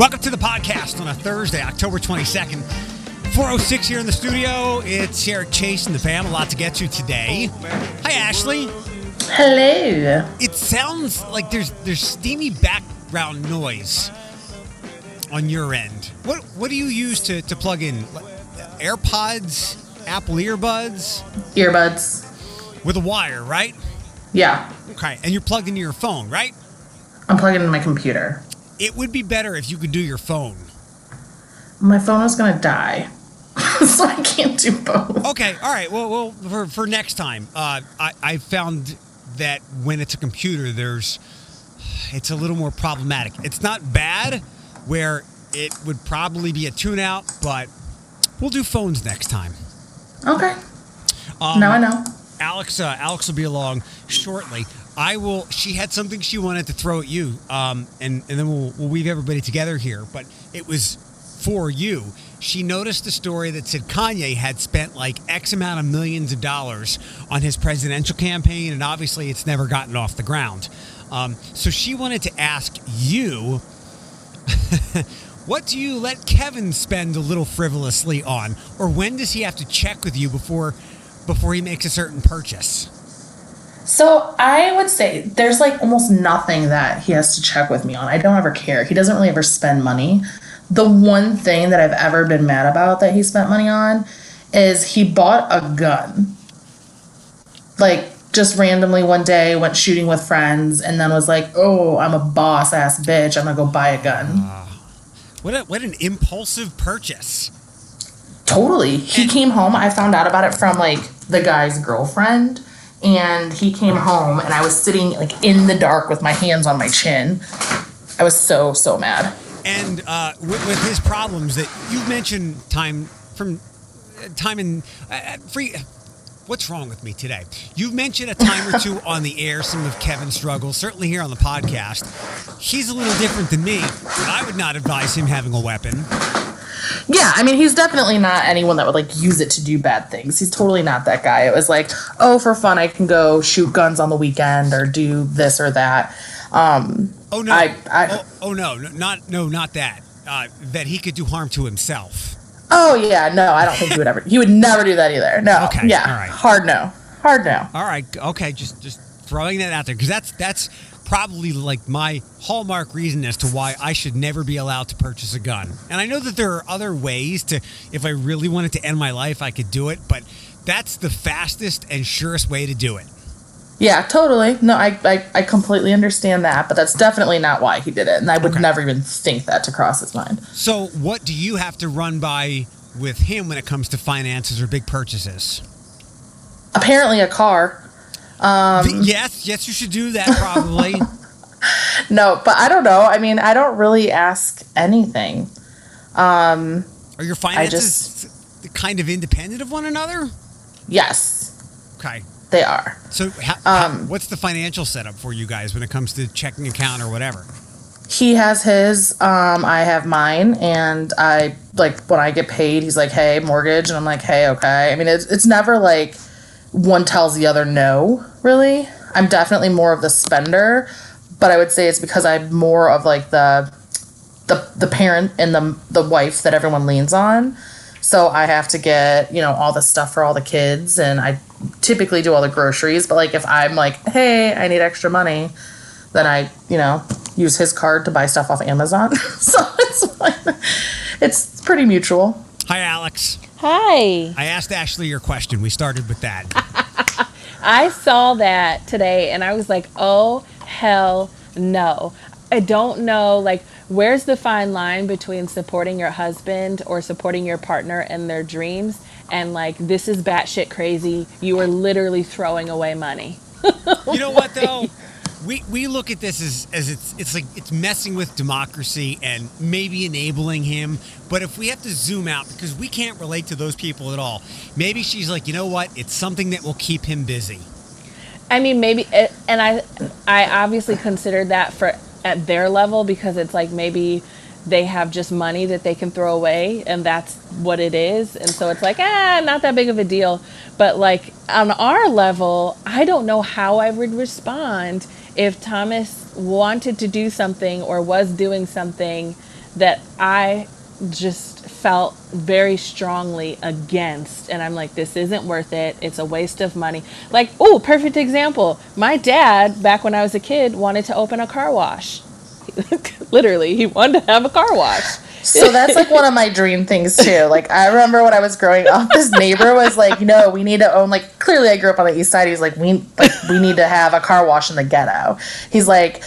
Welcome to the podcast on a Thursday, October 22nd. 406 here in the studio. It's Eric Chase and the fam. A lot to get to today. Hi, Ashley. Hello. It sounds like there's there's steamy background noise on your end. What what do you use to, to plug in? AirPods, Apple earbuds Earbuds. with a wire, right? Yeah. Okay, and you're plugged into your phone, right? I'm plugged into my computer. It would be better if you could do your phone. My phone is gonna die. so I can't do both. Okay, all right. Well, well, for, for next time, uh, I I found that when it's a computer, there's it's a little more problematic. It's not bad, where it would probably be a tune out, but we'll do phones next time. Okay. Um, now I know. Alex, uh, Alex will be along shortly. I will. She had something she wanted to throw at you, um, and and then we'll, we'll weave everybody together here. But it was for you. She noticed a story that said Kanye had spent like X amount of millions of dollars on his presidential campaign, and obviously it's never gotten off the ground. Um, so she wanted to ask you, what do you let Kevin spend a little frivolously on, or when does he have to check with you before before he makes a certain purchase? So I would say there's like almost nothing that he has to check with me on. I don't ever care. He doesn't really ever spend money. The one thing that I've ever been mad about that he spent money on is he bought a gun. Like just randomly one day went shooting with friends and then was like, "Oh, I'm a boss ass bitch. I'm going to go buy a gun." Ah. What a, what an impulsive purchase. Totally. He came home. I found out about it from like the guy's girlfriend. And he came home and I was sitting like in the dark with my hands on my chin. I was so, so mad. And uh, with, with his problems that you've mentioned time from uh, time uh, uh, free. What's wrong with me today? You've mentioned a time or two on the air some of Kevin's struggles, certainly here on the podcast. He's a little different than me, but I would not advise him having a weapon. Yeah, I mean, he's definitely not anyone that would like use it to do bad things. He's totally not that guy. It was like, oh, for fun, I can go shoot guns on the weekend or do this or that. Um, Oh no! I- I- oh, oh, no! no, Not no, not that. Uh, that he could do harm to himself. Oh yeah, no, I don't think he would ever. He would never do that either. No, Okay, yeah, all right. hard no, hard no. All right, okay, just just throwing that out there because that's that's probably like my hallmark reason as to why I should never be allowed to purchase a gun. And I know that there are other ways to, if I really wanted to end my life, I could do it, but that's the fastest and surest way to do it. Yeah, totally. No, I, I, I completely understand that, but that's definitely not why he did it. And I would Okay. never even think that to cross his mind. So, what do you have to run by with him when it comes to finances or big purchases? Apparently, a car. Um, The- yes, yes, you should do that probably. No, but I don't know. I mean, I don't really ask anything. Um, are your finances kind of independent of one another? yes, Okay. They are. So, how, Um, what's the financial setup for you guys when it comes to checking account or whatever? He has his, um, I have mine, and I like when I get paid, he's like, "Hey, mortgage," and I'm like, "Hey, okay." I mean, it's it's never like one tells the other no. Really, I'm definitely more of the spender, but I would say it's because I'm more of like the the the parent and the the wife that everyone leans on. So I have to get, you know, all the stuff for all the kids and I typically do all the groceries, but like if I'm like, "Hey, I need extra money," then I, you know, use his card to buy stuff off Amazon. so it's fine. It's pretty mutual. Hi, Alex. Hi. I asked Ashley your question. We started with that. I saw that today and I was like, oh, hell no. I don't know, like, where's the fine line between supporting your husband or supporting your partner and their dreams and, like, this is batshit crazy. You are literally throwing away money. You know what though? We, we look at this as, as it's it's like it's messing with democracy and maybe enabling him. But if we have to zoom out because we can't relate to those people at all, maybe she's like, you know what? It's something that will keep him busy. I mean, maybe, eh, and I, I obviously considered that for at their level because it's like maybe they have just money that they can throw away, and that's what it is, and so it's like ah, not that big of a deal. But like on our level, I don't know how I would respond if Thomas wanted to do something or was doing something that I just felt very strongly against and I'm like this isn't worth it. It's a waste of money. Like, oh, perfect example. My dad back when I was a kid wanted to open a car wash. Literally, he wanted to have a car wash. So that's like one of my dream things too. Like I remember when I was growing up, this neighbor was like, "No, we need to own." Like clearly, I grew up on the east side. He's like, "We like we need to have a car wash in the ghetto." He's like,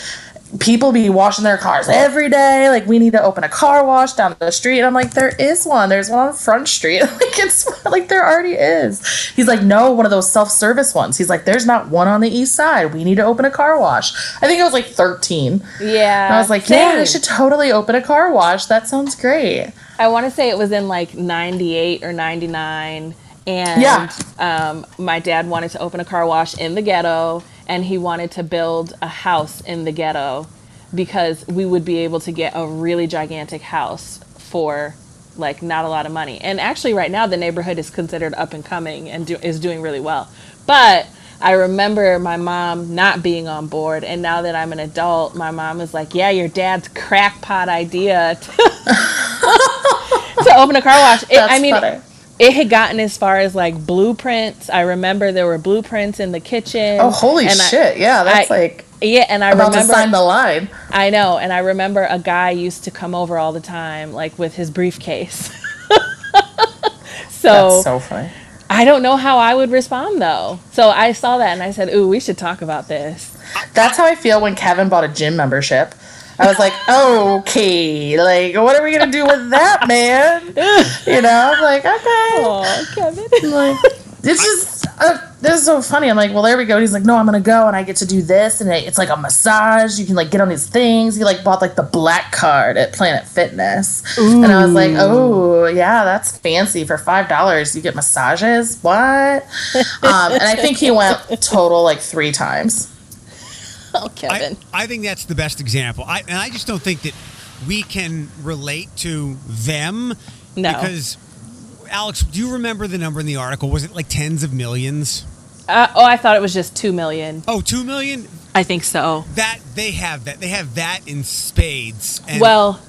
people be washing their cars every day. Like we need to open a car wash down the street. And I'm like, there is one. There's one on Front Street. like it's like there already is. He's like, no, one of those self service ones. He's like, there's not one on the east side. We need to open a car wash. I think it was like 13. Yeah. And I was like, yeah, same. should totally open a car wash. That sounds great. I want to say it was in like 98 or 99. And Yeah. um, my dad wanted to open a car wash in the ghetto and he wanted to build a house in the ghetto because we would be able to get a really gigantic house for like not a lot of money. And actually, right now, the neighborhood is considered up and coming and do- is doing really well. But I remember my mom not being on board. And now that I'm an adult, my mom was like, Yeah, your dad's crackpot idea to open a car wash. It, I mean, funny. It had gotten as far as like blueprints. I remember there were blueprints in the kitchen. Oh, holy and I- shit. yeah, that's I- like yeah, and I about remember to sign the line. I know, and I remember a guy used to come over all the time, like with his briefcase. so, That's so funny. I don't know how I would respond though. So I saw that and I said, "Ooh, we should talk about this." That's how I feel when Kevin bought a gym membership. I was like, okay, like, what are we gonna do with that, man? You know, I'm like, okay. Oh, Kevin. I'm like, it's just, uh, this is so funny. I'm like, well, there we go. And he's like, no, I'm gonna go and I get to do this, and it, it's like a massage. You can like get on these things. He like bought like the black card at Planet Fitness, and I was like, oh yeah, that's fancy for five dollars. You get massages. What? um, and I think he went total like three times. Oh, I, Kevin. I think that's the best example. I, and I just don't think that we can relate to them No. because Alex, do you remember the number in the article? Was it like tens of millions? Uh, oh, I thought it was just two million. Oh, two million? I think so. That they have that. They have that in spades. And Well,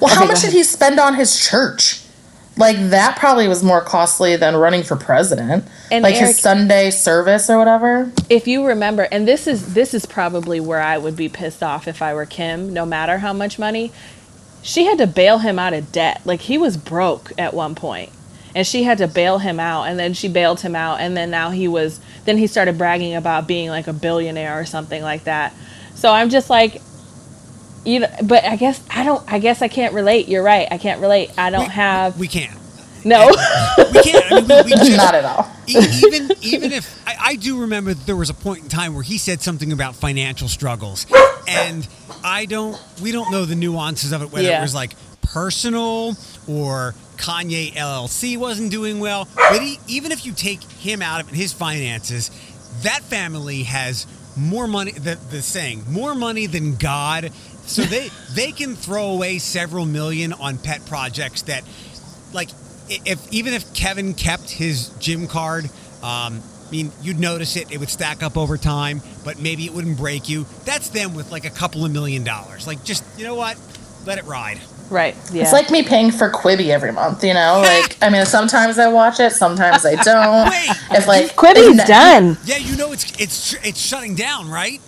Well, Okay, how go much did he spend on his church? Like that probably was more costly than running for president. And like Eric- his Sunday service or whatever. if you remember, and this is this is probably where I would be pissed off if I were Kim, no matter how much money. She had to bail him out of debt. Like he was broke at one. And she had to bail him out and then she bailed him out and then now he was then he started bragging about being like a billionaire or something like that. So I'm just like you know, but I guess I don't I guess I can't relate. You're right. I can't relate. I don't we, have We can't. no. We can't. I mean, we, we just, Not at all. E- even even if I, I do remember that there was a point in time where he said something about financial struggles, and I don't we don't know the nuances of it whether it was like personal or Kanye LLC wasn't doing well. But he, even if you take him out of it, his finances, that family has more money. The, the saying more money than God. So they they can throw away several million on pet projects that like if even if Kevin kept his gym card, um, I mean, you'd notice it. It would stack up over time, but maybe it wouldn't break you. That's them with like a couple of million dollars. Like, just you know what? Let it ride. right. Yeah. It's like me paying for Quibi every month, you know? Like I mean sometimes I watch it, sometimes I don't. Wait, If like Quibi's if- done. yeah, you know it's it's it's shutting down, right?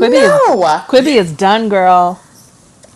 Quibi is No. Quibi is done, girl.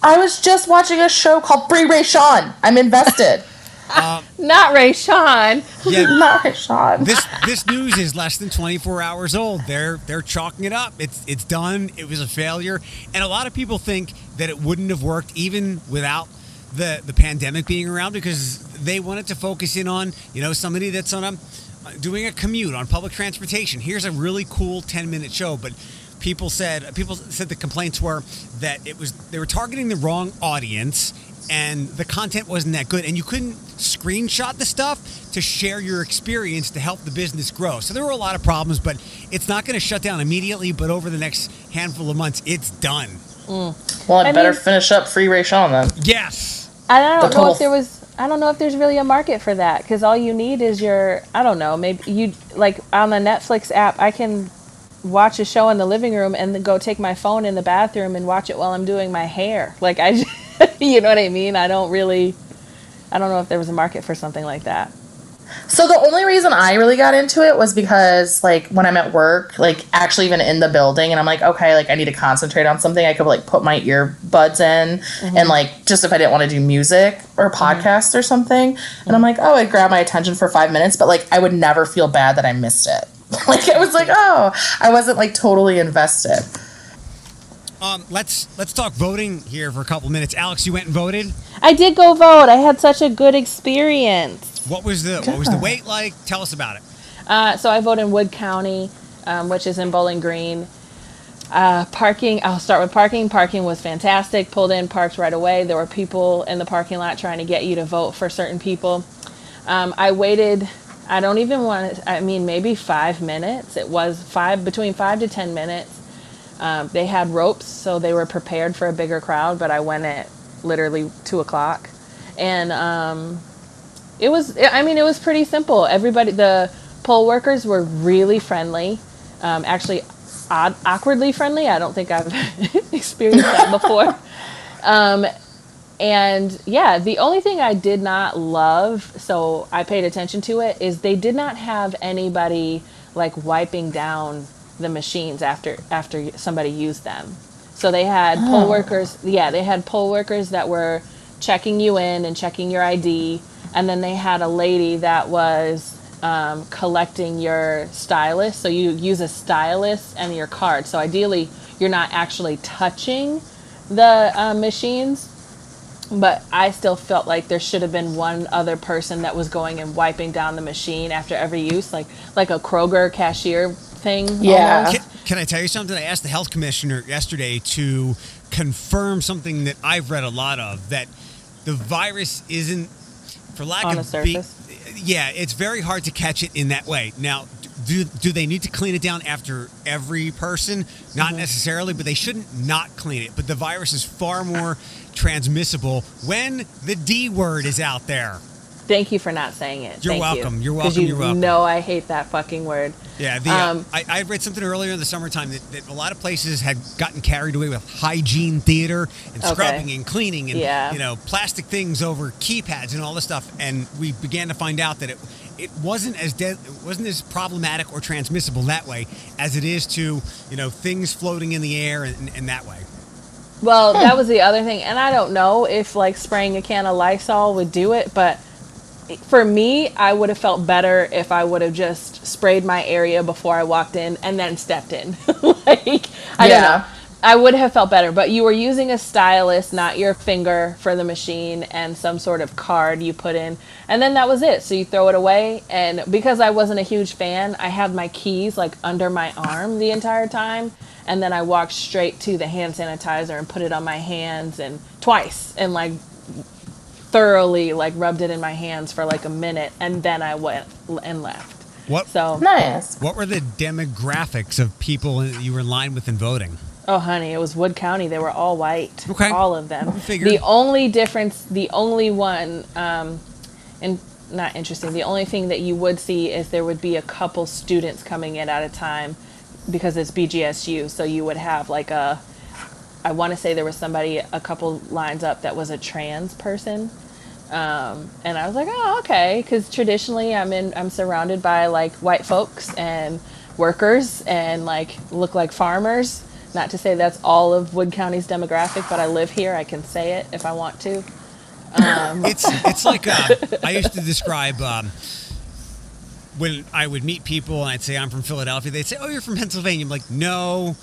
I was just watching a show called Free Rayshawn. I'm invested. Um, Not Rayshawn. Yeah. Not Rayshawn. This this news is less than 24 hours old. They're they're chalking it up. It's it's done. It was a failure, and a lot of people think that it wouldn't have worked even without the the pandemic being around because they wanted to focus in on you know somebody that's on a doing a commute on public transportation. Here's a really cool 10 minute show, but people said people said the complaints were that it was they were targeting the wrong audience and the content wasn't that good and you couldn't screenshot the stuff to share your experience to help the business grow so there were a lot of problems but it's not going to shut down immediately but over the next handful of months it's done mm. Well, I, I better mean- finish up Free Rayshawn then. yes I don't The know total- if there was. I don't know if there's really a market for that because all you need is your. I don't know. Maybe you like on the Netflix app. I can watch a show in the living room and then go take my phone in the bathroom and watch it while I'm doing my hair. Like I, just, you know what I mean? I don't really, I don't know if there was a market for something like that. So the only reason I really got into it was because like when I'm at work, like actually even in the building and I'm like, okay, like I need to concentrate on something, I could like put my earbuds in mm-hmm. and like just if I didn't want to do music or mm-hmm. podcast or something. And I'm mm-hmm. like, oh, it grabbed my attention for five minutes, but like I would never feel bad that I missed it. like it was like, oh, I wasn't like totally invested. Um, let's let's talk voting here for a couple minutes. Alex, you went and voted. I did go vote. I had such a good experience. What was the what was the wait like? Tell us about it. Uh, so I vote in Wood County, um, which is in Bowling Green. Uh, parking, I'll start with parking. Parking was fantastic. Pulled in, parked right away. There were people in the parking lot trying to get you to vote for certain people. Um, I waited, I don't even want to, I mean, maybe five minutes. It was five, between five to 10 minutes. Um, they had ropes, so they were prepared for a bigger crowd, but I went at literally two o'clock. And um, it was i mean it was pretty simple everybody the poll workers were really friendly um, actually odd, awkwardly friendly i don't think i've experienced that before um, and yeah the only thing i did not love so i paid attention to it is they did not have anybody like wiping down the machines after after somebody used them. So they had poll workers yeah they had poll workers that were checking you in and checking your id and then they had a lady that was um, collecting your stylus. So you use a stylus and your card. So ideally you're not actually touching the uh, machines but I still felt like there should have been one other person that was going and wiping down the machine after every use, like like a Kroger cashier thing. Yeah. Can, can I tell you something? I asked the health commissioner yesterday to confirm something that I've read a lot of that the virus isn't, for lack On of the be- yeah, it's very hard to catch it in that way. Now, do do they need to clean it down after every person? Not Mm-hmm. necessarily, but they shouldn't not clean it. But the virus is far more transmissible when the D word is out there. Thank you for not saying it. You're Thank welcome. You. You're 'Cause welcome. You You're welcome. know I hate that fucking word. Yeah, the, uh, Um, I, I read something earlier in the summertime that, that a lot of places had gotten carried away with hygiene theater and Okay. scrubbing and cleaning and Yeah. you know plastic things over keypads and all this stuff. And we began to find out that it it wasn't as dead, it wasn't as problematic or transmissible that way as it is to you know things floating in the air and, and that way. Well, that was the other thing, and I don't know if like spraying a can of Lysol would do it, but for me, I would have felt better if I would have just sprayed my area before I walked in and then stepped in. like I don't Yeah. know. I would have felt better, but you were using a stylus, not your finger for the machine, and some sort of card you put in, and then that was it. So you throw it away, and because I wasn't a huge fan, I had my keys like under my arm the entire time, and then I walked straight to the hand sanitizer and put it on my hands and twice, and like thoroughly like rubbed it in my hands for like a minute, and then I went and left. What So Nice. what were the demographics of people that you were in line with in voting? Oh, honey, it was Wood County. They were all white. Okay. All of them. Figured. The only difference, the only one, um, and not interesting, the only thing that you would see is there would be a couple students coming in at a time because it's BGSU. So you would have like a, I want to say there was somebody a couple lines up that was a trans person. Um, and I was like, oh, okay, because traditionally I'm in, I'm surrounded by like white folks and workers and like look like farmers. Not to say that's all of Wood County's demographic, but I live here. I can say it if I want to. It's it's like uh, I used to describe um, when I would meet people and I'd say I'm from Philadelphia. They'd say, "Oh, you're from Pennsylvania." I'm like, "No."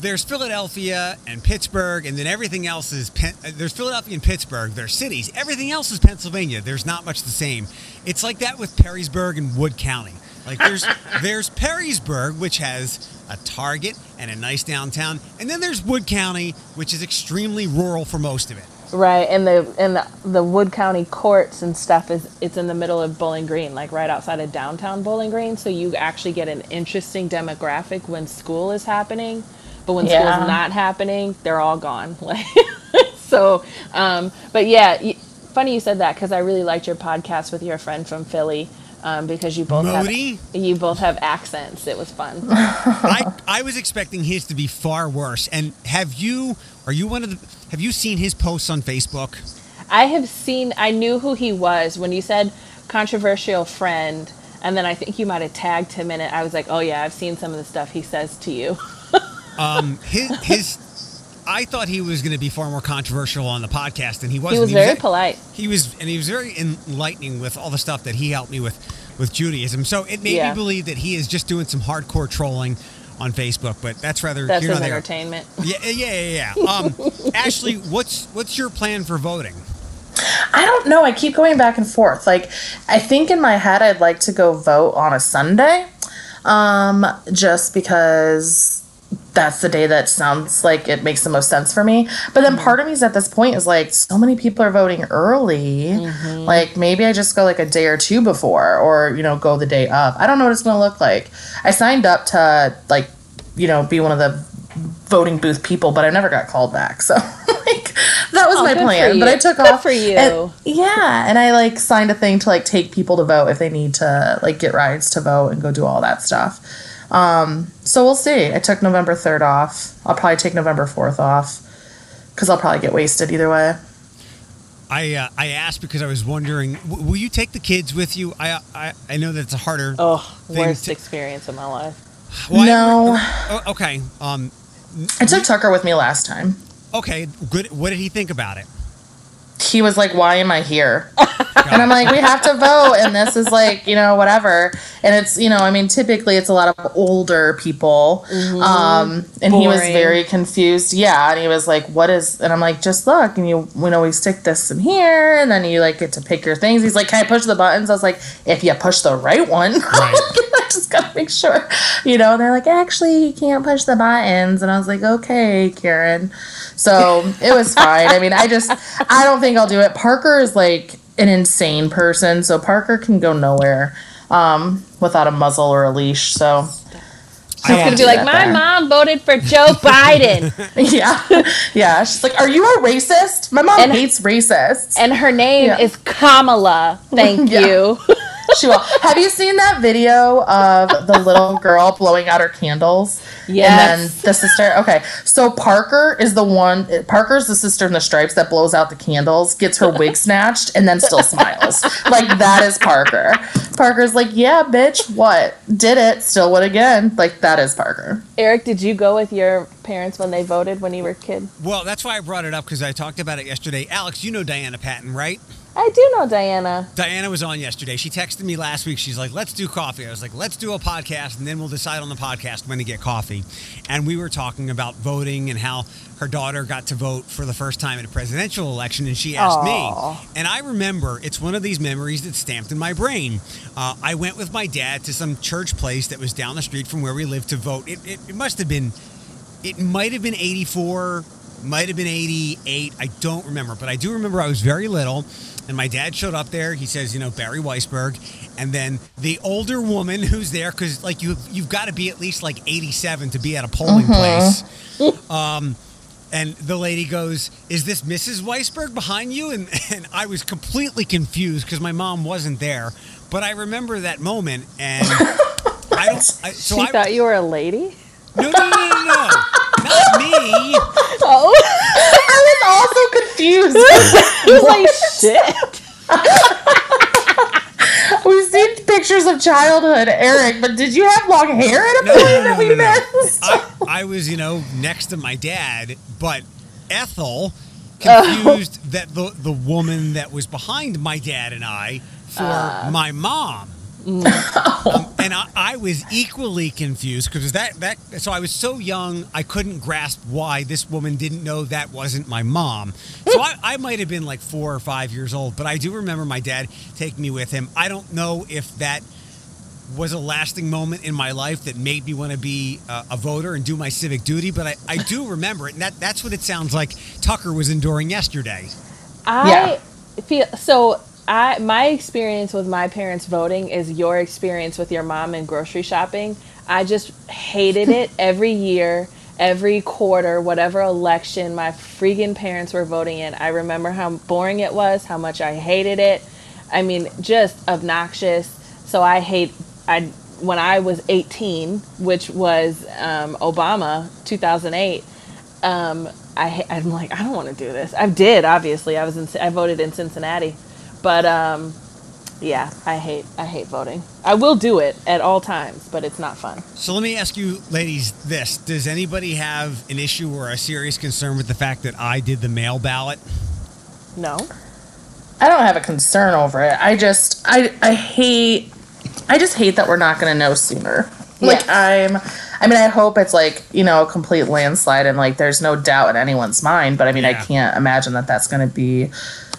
There's Philadelphia and Pittsburgh, and then everything else is Pen- there's Philadelphia and Pittsburgh. They're cities. Everything else is Pennsylvania. There's not much the same. It's like that with Perrysburg and Wood County. Like there's there's Perrysburg, which has a Target and a nice downtown, and then there's Wood County, which is extremely rural for most of it. Right, and the and the, the Wood County courts and stuff is it's in the middle of Bowling Green, like right outside of downtown Bowling Green. So you actually get an interesting demographic when school is happening, but when Yeah. school's not happening, they're all gone. Like so, um, but yeah, y- funny you said that because I really liked your podcast with your friend from Philly. Um, because you both Moody? have you both have accents. It was fun. I, I was expecting his to be far worse. And have you? Are you one of the? Have you seen his posts on Facebook? I have seen. I knew who he was when you said controversial friend, and then I think you might have tagged him in it. I was like, oh yeah, I've seen some of the stuff he says to you. Um, his his. I thought he was going to be far more controversial on the podcast, and he wasn't. He was very polite. He was, and he was very enlightening with all the stuff that he helped me with with Judaism. So it made Yeah. me believe that he is just doing some hardcore trolling on Facebook. But that's rather That's here his nor there. entertainment. Yeah, yeah, yeah, yeah. Um, Ashley, what's what's your plan for voting? I don't know. I keep going back and forth. Like, I think in my head, I'd like to go vote on a Sunday, um, just because that's the day that sounds like it makes the most sense for me. But then mm-hmm. part of me is at this point is like, so many people are voting early. Mm-hmm. Like, maybe I just go like a day or two before, or you know, go the day up. I don't know what it's gonna look like. I signed up to like, you know, be one of the voting booth people, but I never got called back. So like that was Oh, my plan. But. I took Good off for you. and- yeah, and I like signed a thing to like take people to vote if they need to like get rides to vote and go do all that stuff. Um, so we'll see. I took November third off. I'll probably take November fourth off because I'll probably get wasted either way. I uh, I asked because I was wondering, w- will you take the kids with you? I I, I know that's a harder. Oh, thing worst to- experience of my life. Well, no, oh, okay. Um. I took Tucker with me last time. Okay. Good. What did he think about it? He was like, "Why am I here?" And I'm like, we have to vote, and this is like, you know, whatever. And it's, you know, I mean, typically it's a lot of older people. Um, and he was very confused. Yeah. And he was like, what is, and I'm like, just look. And you, you know, we stick this in here, and then you like get to pick your things. He's like, can I push the buttons? I was like, if you push the right one. I just gotta make sure, you know. And they're like, actually, you can't push the buttons. And I was like, okay, Karen. So it was fine. I mean, I just, I don't think I'll do it. Parker is like an insane person, so Parker can go nowhere um, without a muzzle or a leash. So She's gonna be like, my mom voted for Joe Biden, yeah, yeah. She's like, "Are you a racist?" My mom And- hates racists. and her name Yeah. is Kamala. Thank Yeah. you. She will. Have you seen that video of the little girl blowing out her candles? Yes. And then the sister. Okay, so Parker is the one. Parker's the sister in the stripes that blows out the candles, gets her wig snatched, and then still smiles. Like that is Parker. Parker's like, yeah, bitch, what? Did it? Still would again. Like that is Parker. Eric, did you go with your parents when they voted when you were a kid? Well, that's why I brought it up because I talked about it yesterday. Alex, you know Diana Patton, right? I do know Diana. Diana was on yesterday. She texted me last week. She's like, let's do coffee. I was like, let's do a podcast and then we'll decide on the podcast when to get coffee. And we were talking about voting and how her daughter got to vote for the first time in a presidential election. And she asked Aw. me. And I remember it's one of these memories that's stamped in my brain. Uh, I went with my dad to some church place that was down the street from where we lived to vote. It, it, it must have been, it might have been 84, might have been 88. I don't remember, but I do remember I was very little. And my dad showed up there. He says, you know, Barry Weisberg. And then the older woman who's there, because like you, you've got to be at least like 87 to be at a polling place. Um, and the lady goes, "Is this Mrs. Weisberg behind you?" And and I was completely confused because my mom wasn't there. But I remember that moment, and I don't. I, so she I thought you were a lady. no, no, no, no, no, not me. Oh, I was also confused. he was like, shit. We've seen pictures of childhood, Eric, but did you have long hair at a No, point no, no, that we no, no. missed? I, I was, you know, next to my dad, but Ethel oh. confused that the the woman that was behind my dad and I for uh. my mom. Um, and I, I was equally confused because that that so I was so young I couldn't grasp why this woman didn't know that wasn't my mom. So I, I might have been like four or five years old, but I do remember my dad taking me with him. I don't know if that was a lasting moment in my life that made me want to be uh, a voter and do my civic duty, but I, I do remember it, and that, that's what it sounds like Tucker was enduring yesterday. I feel so. I my experience with my parents voting is your experience with your mom and grocery shopping. I just hated it every year, every quarter, whatever election my freaking parents were voting in. I remember how boring it was, how much I hated it. I mean, just obnoxious. So I hate I when I was 18, which was um, Obama 2008. Um, I I'm like I don't want to do this. I did obviously. I was in I voted in Cincinnati, but um, yeah, I hate I hate voting. I will do it at all times, but it's not fun. So let me ask you, ladies, this: Does anybody have an issue or a serious concern with the fact that I did the mail ballot? No. I don't have a concern over it. I just I I hate I just hate that we're not going to know sooner. Like Yes. I'm I mean I hope it's like, you know, a complete landslide and like there's no doubt in anyone's mind, but I mean I can't imagine that that's going to be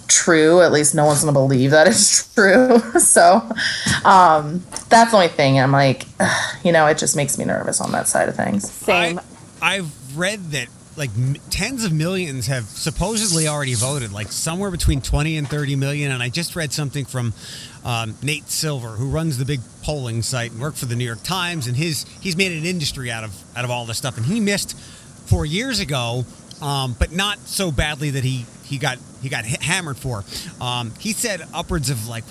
true. At least no one's going to believe that it's true. so um that's the only thing I'm like you know, it just makes me nervous on that side of things. Same. I, I've read that like m- tens of millions have supposedly already voted, like somewhere between 20 and 30 million. And I just read something from um, Nate Silver, who runs the big polling site and worked for the New York Times, and his he's made an industry out of out of all this stuff. And he missed four years ago, um, but not so badly that he he got he got hammered for. Um, he said upwards of like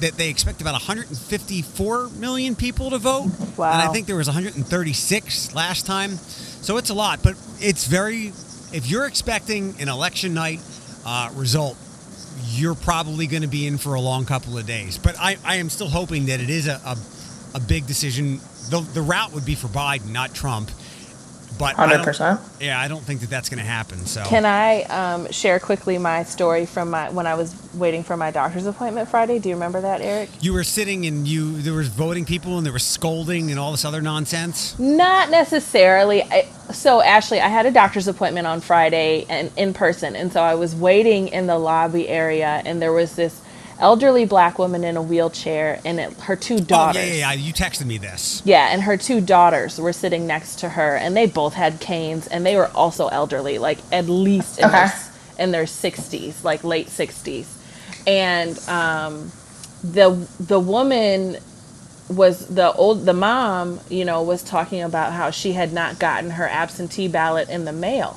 that they expect about 154 million people to vote. Wow. And I think there was 136 last time. So it's a lot, but it's very if you're expecting an election night uh, result, you're probably going to be in for a long couple of days. But I, I am still hoping that it is a, a, a big decision. The, the route would be for Biden, not Trump. But 100%. Yeah, I don't think that that's going to happen. So Can I um, share quickly my story from my when I was waiting for my doctor's appointment Friday? Do you remember that, Eric? you were sitting and you there was voting people and there was scolding and all this other nonsense. Not necessarily. I, so Ashley, I had a doctor's appointment on Friday and in person, and so I was waiting in the lobby area, and there was this elderly black woman in a wheelchair, and it, her two daughters. Oh yeah, yeah, yeah. You texted me this. Yeah, and her two daughters were sitting next to her, and they both had canes, and they were also elderly, like at least in, Okay. their, in their 60s, like late 60s. And um, the the woman was the old the mom, you know, was talking about how she had not gotten her absentee ballot in the mail.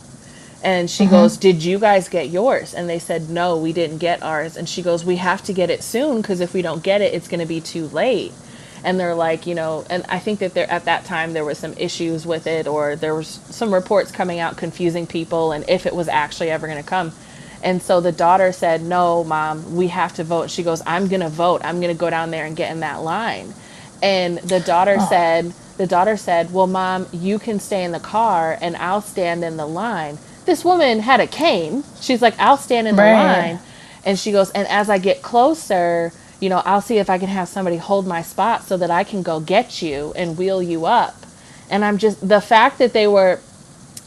And she mm-hmm. goes, "Did you guys get yours?" And they said, "No, we didn't get ours." And she goes, "We have to get it soon because if we don't get it, it's going to be too late." And they're like, you know, and I think that there at that time there was some issues with it, or there was some reports coming out confusing people, and if it was actually ever going to come. And so the daughter said, "No, mom, we have to vote." She goes, "I'm going to vote. I'm going to go down there and get in that line." And the daughter oh. said, the daughter said, "Well, mom, you can stay in the car and I'll stand in the line." This woman had a cane. She's like, "I'll stand in the Right. line." And she goes, "And as I get closer, you know, I'll see if I can have somebody hold my spot so that I can go get you and wheel you up." And I'm just the fact that they were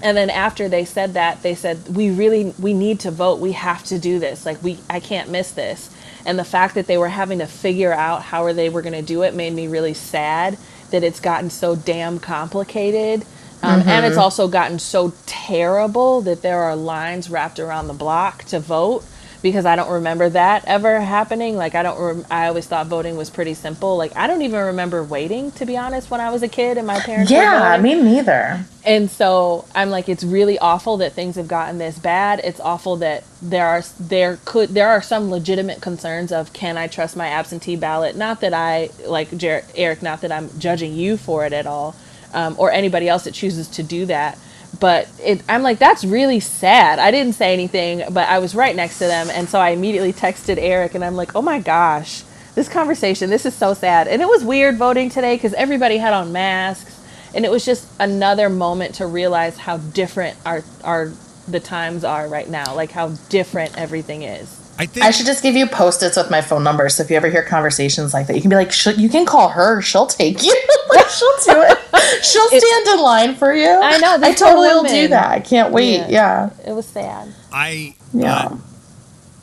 and then after they said that they said we really we need to vote we have to do this like we i can't miss this and the fact that they were having to figure out how they were going to do it made me really sad that it's gotten so damn complicated um, and it's also gotten so terrible that there are lines wrapped around the block to vote because I don't remember that ever happening. Like I don't. Rem- I always thought voting was pretty simple. Like I don't even remember waiting to be honest when I was a kid and my parents. Yeah, me neither. And so I'm like, it's really awful that things have gotten this bad. It's awful that there are there could there are some legitimate concerns of can I trust my absentee ballot? Not that I like Jer- Eric, not that I'm judging you for it at all, um, or anybody else that chooses to do that. But it, I'm like, that's really sad. I didn't say anything, but I was right next to them, and so I immediately texted Eric, and I'm like, oh my gosh, this conversation, this is so sad. And it was weird voting today because everybody had on masks and it was just another moment to realize how different our our the times are right now like how different everything is I think I should just give you post-its with my phone number, so if you ever hear conversations like that, you can be like, "You can call her; she'll take you. like, she'll do it. She'll stand in line for you." I know, I totally will do that. I can't wait. Yeah. Yeah, it was sad I yeah. uh,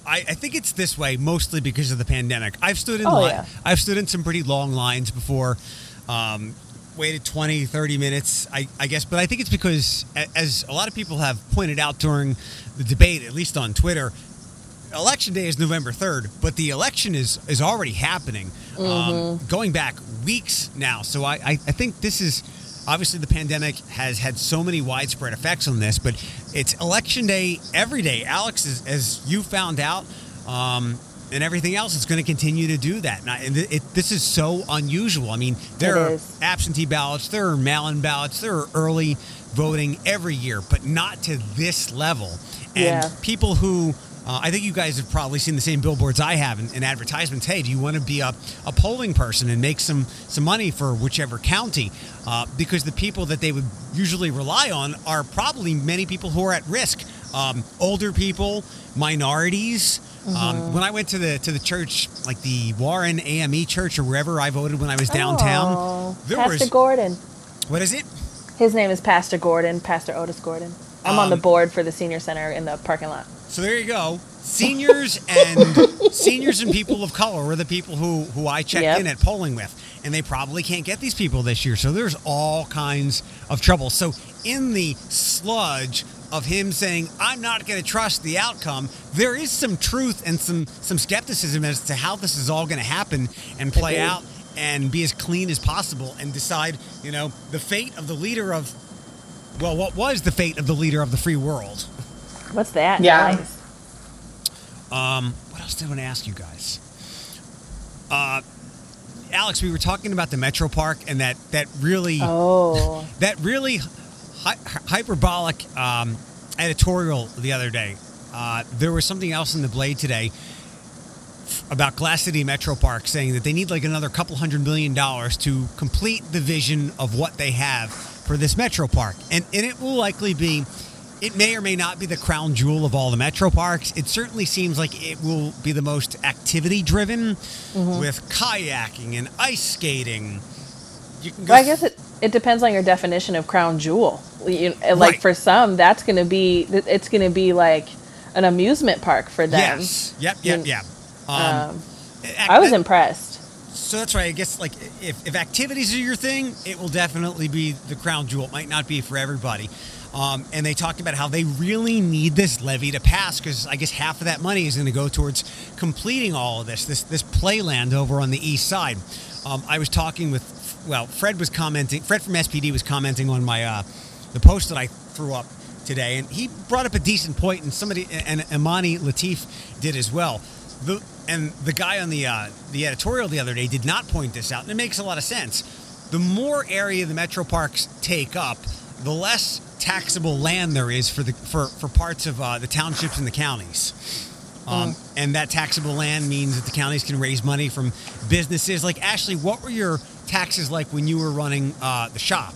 I, I think it's this way mostly because of the pandemic. I've stood in Oh, line. yeah. I've stood in some pretty long lines before. Um, waited 20, 30 minutes, I, I guess. But I think it's because, as a lot of people have pointed out during the debate, at least on Twitter, election day is November 3rd, but the election is, is already happening, um, going back weeks now. So I, I, I think this is obviously the pandemic has had so many widespread effects on this, but it's election day every day. Alex, as, as you found out, um, and everything else is going to continue to do that. And, I, and it, this is so unusual. I mean, there It are is. absentee ballots, there are mail-in ballots, there are early voting every year, but not to this level. And Yeah. people who uh, I think you guys have probably seen the same billboards I have in, in advertisements. Hey, do you want to be a, a polling person and make some some money for whichever county? Uh, because the people that they would usually rely on are probably many people who are at risk, um, older people, minorities. Mm-hmm. Um, when I went to the to the church, like the Warren AME church or wherever I voted when I was downtown, Oh, there Pastor was Gordon. what is it? His name is Pastor Gordon, Pastor Otis Gordon. I'm on the Um, board for the senior center in the parking lot. So there you go. Seniors and seniors and people of color were the people who who I checked Yep. in at polling with, and they probably can't get these people this year. So there's all kinds of trouble. So in the sludge of him saying I'm not going to trust the outcome, there is some truth and some some skepticism as to how this is all going to happen and play Agreed. out and be as clean as possible and decide, you know, the fate of the leader of well, what was the fate of the leader of the free world? What's that? Yeah. Nice. Um, what else did I want to ask you guys? Uh, Alex, we were talking about the Metro Park and that that really Oh. that really hy- hyperbolic um, editorial the other day. Uh, there was something else in the Blade today f- about Glass City Metro Park saying that they need like another couple hundred million dollars to complete the vision of what they have for this Metro Park, and and it will likely be. It may or may not be the crown jewel of all the metro parks. It certainly seems like it will be the most activity driven with kayaking and ice skating. You can go Well, I guess it, it depends on your definition of crown jewel. You, uh, like Right. for some, that's going to be it's going to be like an amusement park for them. Yes. Yep. Yep. Yep. Um, Um, I was impressed. So that's right. I guess like if, if activities are your thing, it will definitely be the crown jewel. It might not be for everybody. Um, and they talked about how they really need this levy to pass because I guess half of that money is going to go towards completing all of this, this this playland over on the east side. Um, I was talking with, well, Fred was commenting. Fred from SPD was commenting on my uh, the post that I threw up today, and he brought up a decent point, and somebody and Imani Latif did as well. The and the guy on the uh, the editorial the other day did not point this out, and it makes a lot of sense. The more area the metro parks take up, the less taxable land there is for the for, for parts of uh, the townships and the counties. Um, And that taxable land means that the counties can raise money from businesses. Like Ashley, what were your taxes like when you were running uh, the shop?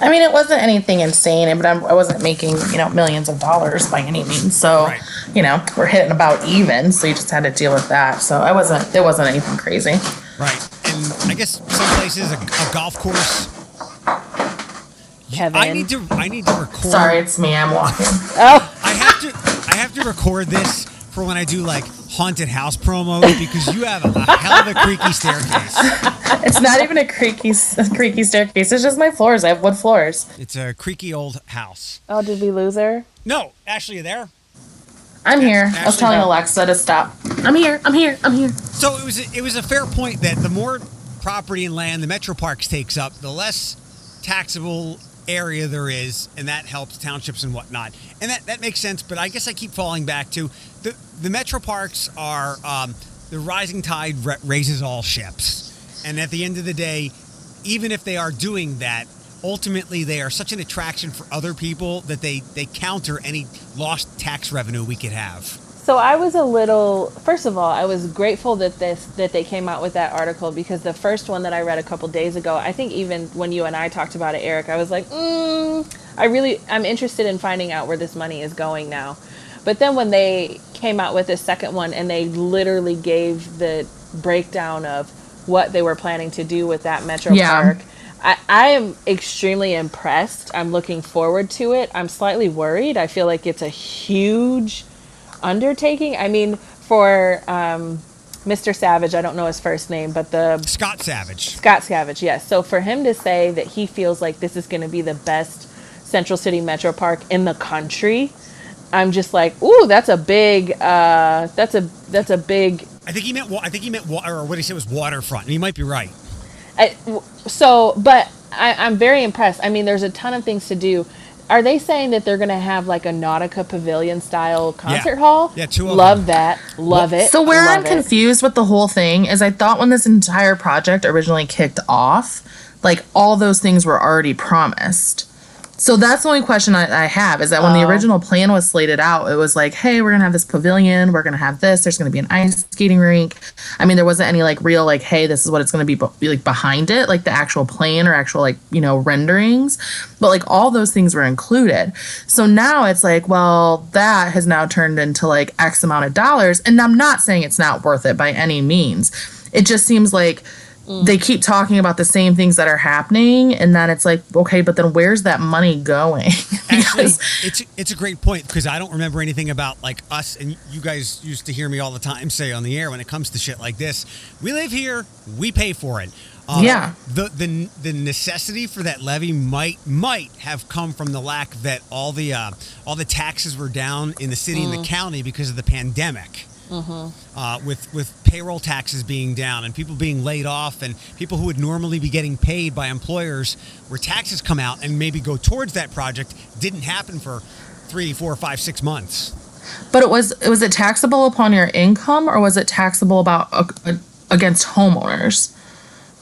I mean, it wasn't anything insane, but I'm, I wasn't making you know millions of dollars by any means. So Right. you know we're hitting about even. So you just had to deal with that. So I wasn't. It wasn't anything crazy. Right. And I guess some places a, a golf course. Kevin. I need to I need to record. Sorry, it's me. I'm walking. Oh, I have to I have to record this for when I do like haunted house promos because you have a, a hell of a creaky staircase. it's not even a creaky s- creaky staircase. It's just my floors. I have wood floors. It's a creaky old house. oh, did we lose her? No, Ashley, you there? I'm here. I was telling no. Alexa to stop. I'm here. I'm here. I'm here. So it was a, it was a fair point that the more property and land the metro parks takes up, the less taxable area there is, and that helps townships and whatnot. And that, that makes sense. But I guess I keep falling back to the the metro parks are um, the rising tide ra- raises all ships, and at the end of the day, even if they are doing that. Ultimately, they are such an attraction for other people that they, they counter any lost tax revenue we could have. So I was a little. First of all, I was grateful that this that they came out with that article because the first one that I read a couple days ago, I think even when you and I talked about it, Eric, I was like, mm, I really, I'm interested in finding out where this money is going now. But then when they came out with this second one and they literally gave the breakdown of what they were planning to do with that Metro Yeah. Park, I, I am extremely impressed. I'm looking forward to it. I'm slightly worried. I feel like it's a huge undertaking. I mean, for um, Mr. Savage, I don't know his first name, but the Scott Savage. Scott Savage, yes. So for him to say that he feels like this is going to be the best Central City Metro Park in the country, I'm just like, ooh, that's a big, uh, that's a that's a big. I think he meant. wa- I think he meant water, or what he said was waterfront. And he might be right. I, so, but I, I'm very impressed. I mean, there's a ton of things to do. Are they saying that they're going to have like a Nautica Pavilion style concert Yeah. hall? Yeah, two of Love them. that. Love it. So where Love I'm it. confused with the whole thing is I thought when this entire project originally kicked off, like all those things were already promised. So that's the only question I, I have is that when the Oh. original plan was slated out, it was like, hey, we're gonna have this pavilion, we're gonna have this, there's gonna be an ice skating rink. I mean, there wasn't any like real like, hey, this is what it's gonna be, be like behind it, like the actual plan or actual like you know renderings, but like all those things were included. So now it's like, well, that has now turned into like X amount of dollars, and I'm not saying it's not worth it by any means. It just seems like they keep talking about the same things that are happening and then it's like okay but then where's that money going Actually, it's it's a great point because I don't remember anything about like us and you guys used to hear me all the time say on the air when it comes to shit like this. We live here, we pay for it. Um, Yeah. The the the necessity for that levy might might have come from the lack that all the uh, all the taxes were down in the city and the county because of the pandemic. Uh, with with payroll taxes being down and people being laid off and people who would normally be getting paid by employers where taxes come out and maybe go towards that project didn't happen for three, four, five, six months. but it was was it taxable upon your income or was it taxable about uh, against homeowners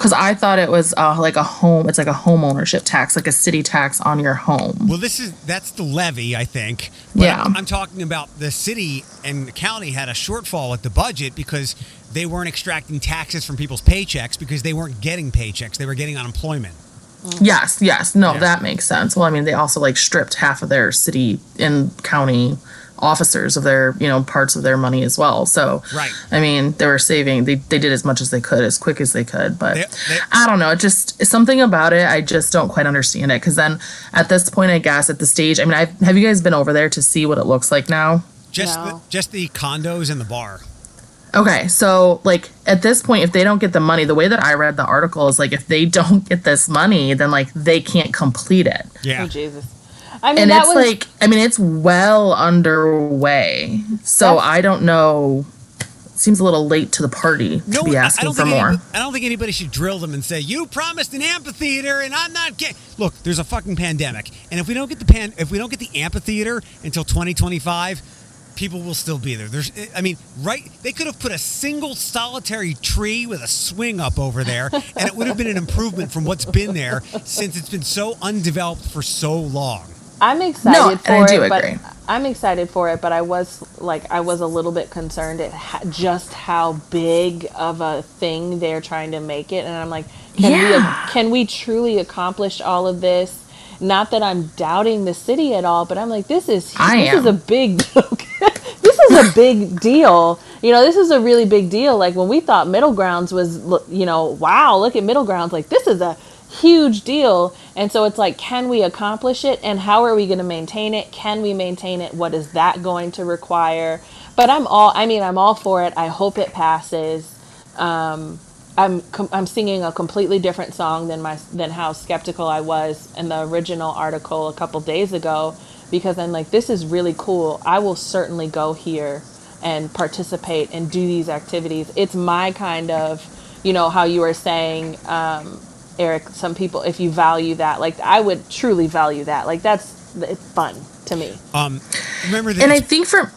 because i thought it was uh, like a home it's like a home ownership tax like a city tax on your home Well, this is that's the levy, I think. But Yeah. I'm, I'm talking about the city and the county had a shortfall with the budget because they weren't extracting taxes from people's paychecks because they weren't getting paychecks; they were getting unemployment. yes yes no Yeah. that makes sense well i mean they also like stripped half of their city and county officers of their you know parts of their money as well so Right. i mean they were saving they, they did as much as they could as quick as they could but They- they- i don't know it just something about it i just don't quite understand it because then at this point i guess at the stage i mean I've, have you guys been over there to see what it looks like now Just No. the, just the condos and the bar. Okay, so like at this point, if they don't get the money, the way that I read the article is like if they don't get this money, then like they can't complete it. Yeah. Oh Jesus! I mean, And that it's was like, I mean, it's well underway. So That's- I don't know. It seems a little late to the party to be I- I asking don't for think more. Anybody, I don't think anybody should drill them and say you promised an amphitheater and I'm not getting. Look, there's a fucking pandemic, and if we don't get the pan, if we don't get the amphitheater until 2025, people will still be there. There's, eh, I mean, right? They could have put a single solitary tree with a swing up over there, and it would have been an improvement from what's been there since it's been so undeveloped for so long. I'm excited No, for I do it, agree. but I'm excited for it. But I was like, I was a little bit concerned at ha- just how big of a thing they're trying to make it, and I'm like, can Yeah. we can we truly accomplish all of this? Not that I'm doubting the city at all, but I'm like, this is this is a big this is a big deal. You know, this is a really big deal. Like when we thought Middle Grounds was, you know, wow, look at Middle Grounds. Like this is a huge deal. And so it's like, can we accomplish it? And how are we going to maintain it? Can we maintain it? What is that going to require? But I'm all, I mean, I'm all for it. I hope it passes. Um, I'm com- I'm singing a completely different song than my than how skeptical I was in the original article a couple days ago because I'm like this is really cool. I will certainly go here and participate and do these activities. It's my kind of, you know, how you were saying um, Eric, some people if you value that, like I would truly value that. Like that's it's fun to me. Um, remember that and I think for,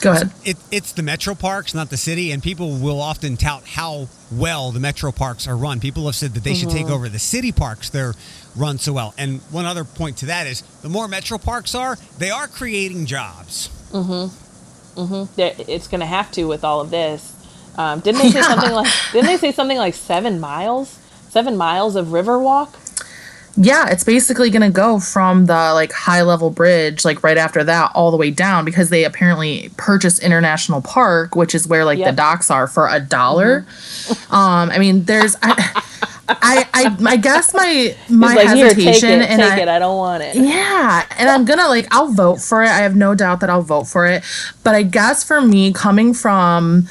go ahead. it, it's the metro parks, not the city, and people will often tout how well the metro parks are run. People have said that they should take over the city parks; they're run so well. And one other point to that is, the more metro parks are, they are creating jobs. Mm-hmm. Mm-hmm. It's going to have to with all of this. Um, didn't they say Yeah. something like? Didn't they say something like seven miles? Seven miles of river walk? Yeah, it's basically going to go from the like high level bridge, like right after that, all the way down because they apparently purchased International Park, which is where like Yep. the docks are, for a dollar. Um, I mean, there's, I, I, I, I guess my my like hesitation it, and I, it. I don't want it. yeah, and I'm gonna like I'll vote for it. I have no doubt that I'll vote for it. But I guess for me, coming from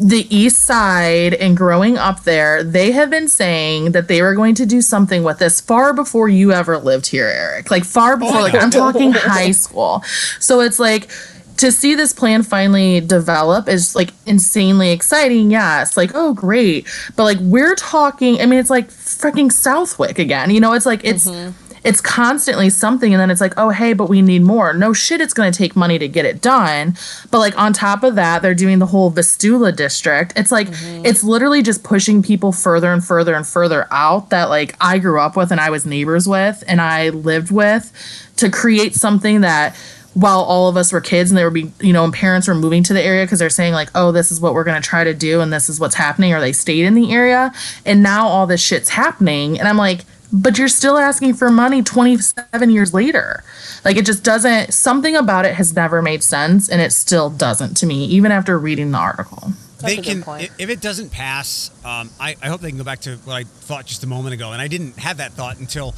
the east side and growing up there, they have been saying that they were going to do something with this far before you ever lived here, Eric. Like far before, oh like I'm talking high school. So it's like to see this plan finally develop is like insanely exciting. Yes, like oh great, but like we're talking. I mean, it's like freaking Southwyck again. You know, it's like it's mm-hmm. It's constantly something and then it's like oh hey but we need more. No shit it's going to take money to get it done. But like on top of that they're doing the whole vistula district. It's like mm-hmm. it's literally just pushing people further and further and further out that like i grew up with and i was neighbors with and i lived with to create something that while all of us were kids and they were be you know and parents were moving to the area because they're saying like oh this is what we're going to try to do and this is what's happening or they stayed in the area. And now all this shit's happening and i'm like but you're still asking for money 27 years later like it just doesn't something about it has never made sense and it still doesn't to me even after reading the article That's they can if it doesn't pass um, I, I hope they can go back to what i thought just a moment ago and i didn't have that thought until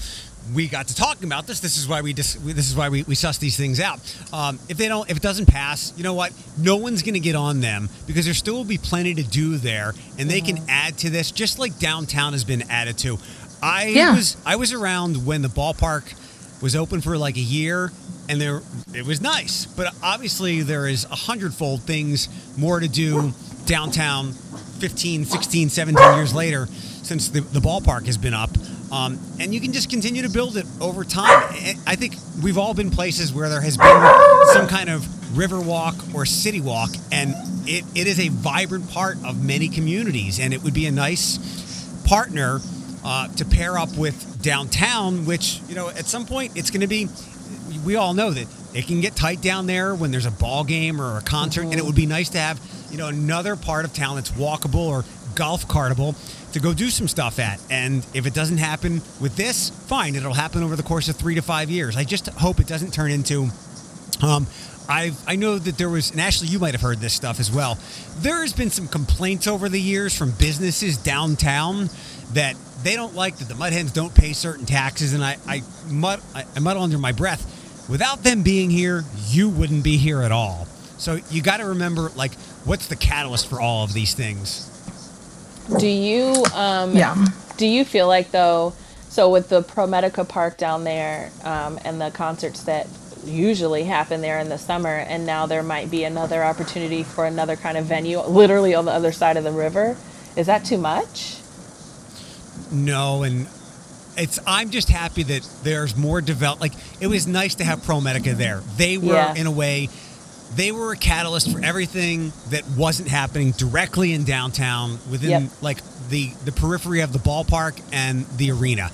we got to talking about this. This is why we dis- this is why we, we suss these things out. Um, if they don't, if it doesn't pass, you know what? No one's going to get on them because there still will be plenty to do there, and they can add to this just like downtown has been added to. I yeah. was I was around when the ballpark was open for like a year, and there it was nice, but obviously there is a hundredfold things more to do downtown 15 16 17 years later since the, the ballpark has been up um, and you can just continue to build it over time. I think we've all been places where there has been some kind of river walk or city walk, and it, it is a vibrant part of many communities. And it would be a nice partner uh, to pair up with downtown, which, you know, at some point it's going to be, we all know that it can get tight down there when there's a ball game or a concert, mm-hmm. and it would be nice to have, you know, another part of town that's walkable or golf cartable to go do some stuff at. And if it doesn't happen with this, fine, it'll happen over the course of three to five years. I just hope it doesn't turn into. Um, i I know that there was, and Ashley, you might have heard this stuff as well. There has been some complaints over the years from businesses downtown that they don't like that the mud hens don't pay certain taxes, and I I mud I, I muddle under my breath. Without them being here, you wouldn't be here at all. So you got to remember, like, what's the catalyst for all of these things? Do you um yeah. do you feel like though so with the ProMedica Park down there um, and the concerts that usually happen there in the summer and now there might be another opportunity for another kind of venue literally on the other side of the river. Is that too much? No, and it's I'm just happy that there's more develop like it was nice to have ProMedica there. They were yeah. in a way they were a catalyst for everything that wasn't happening directly in downtown within yep. like the the periphery of the ballpark and the arena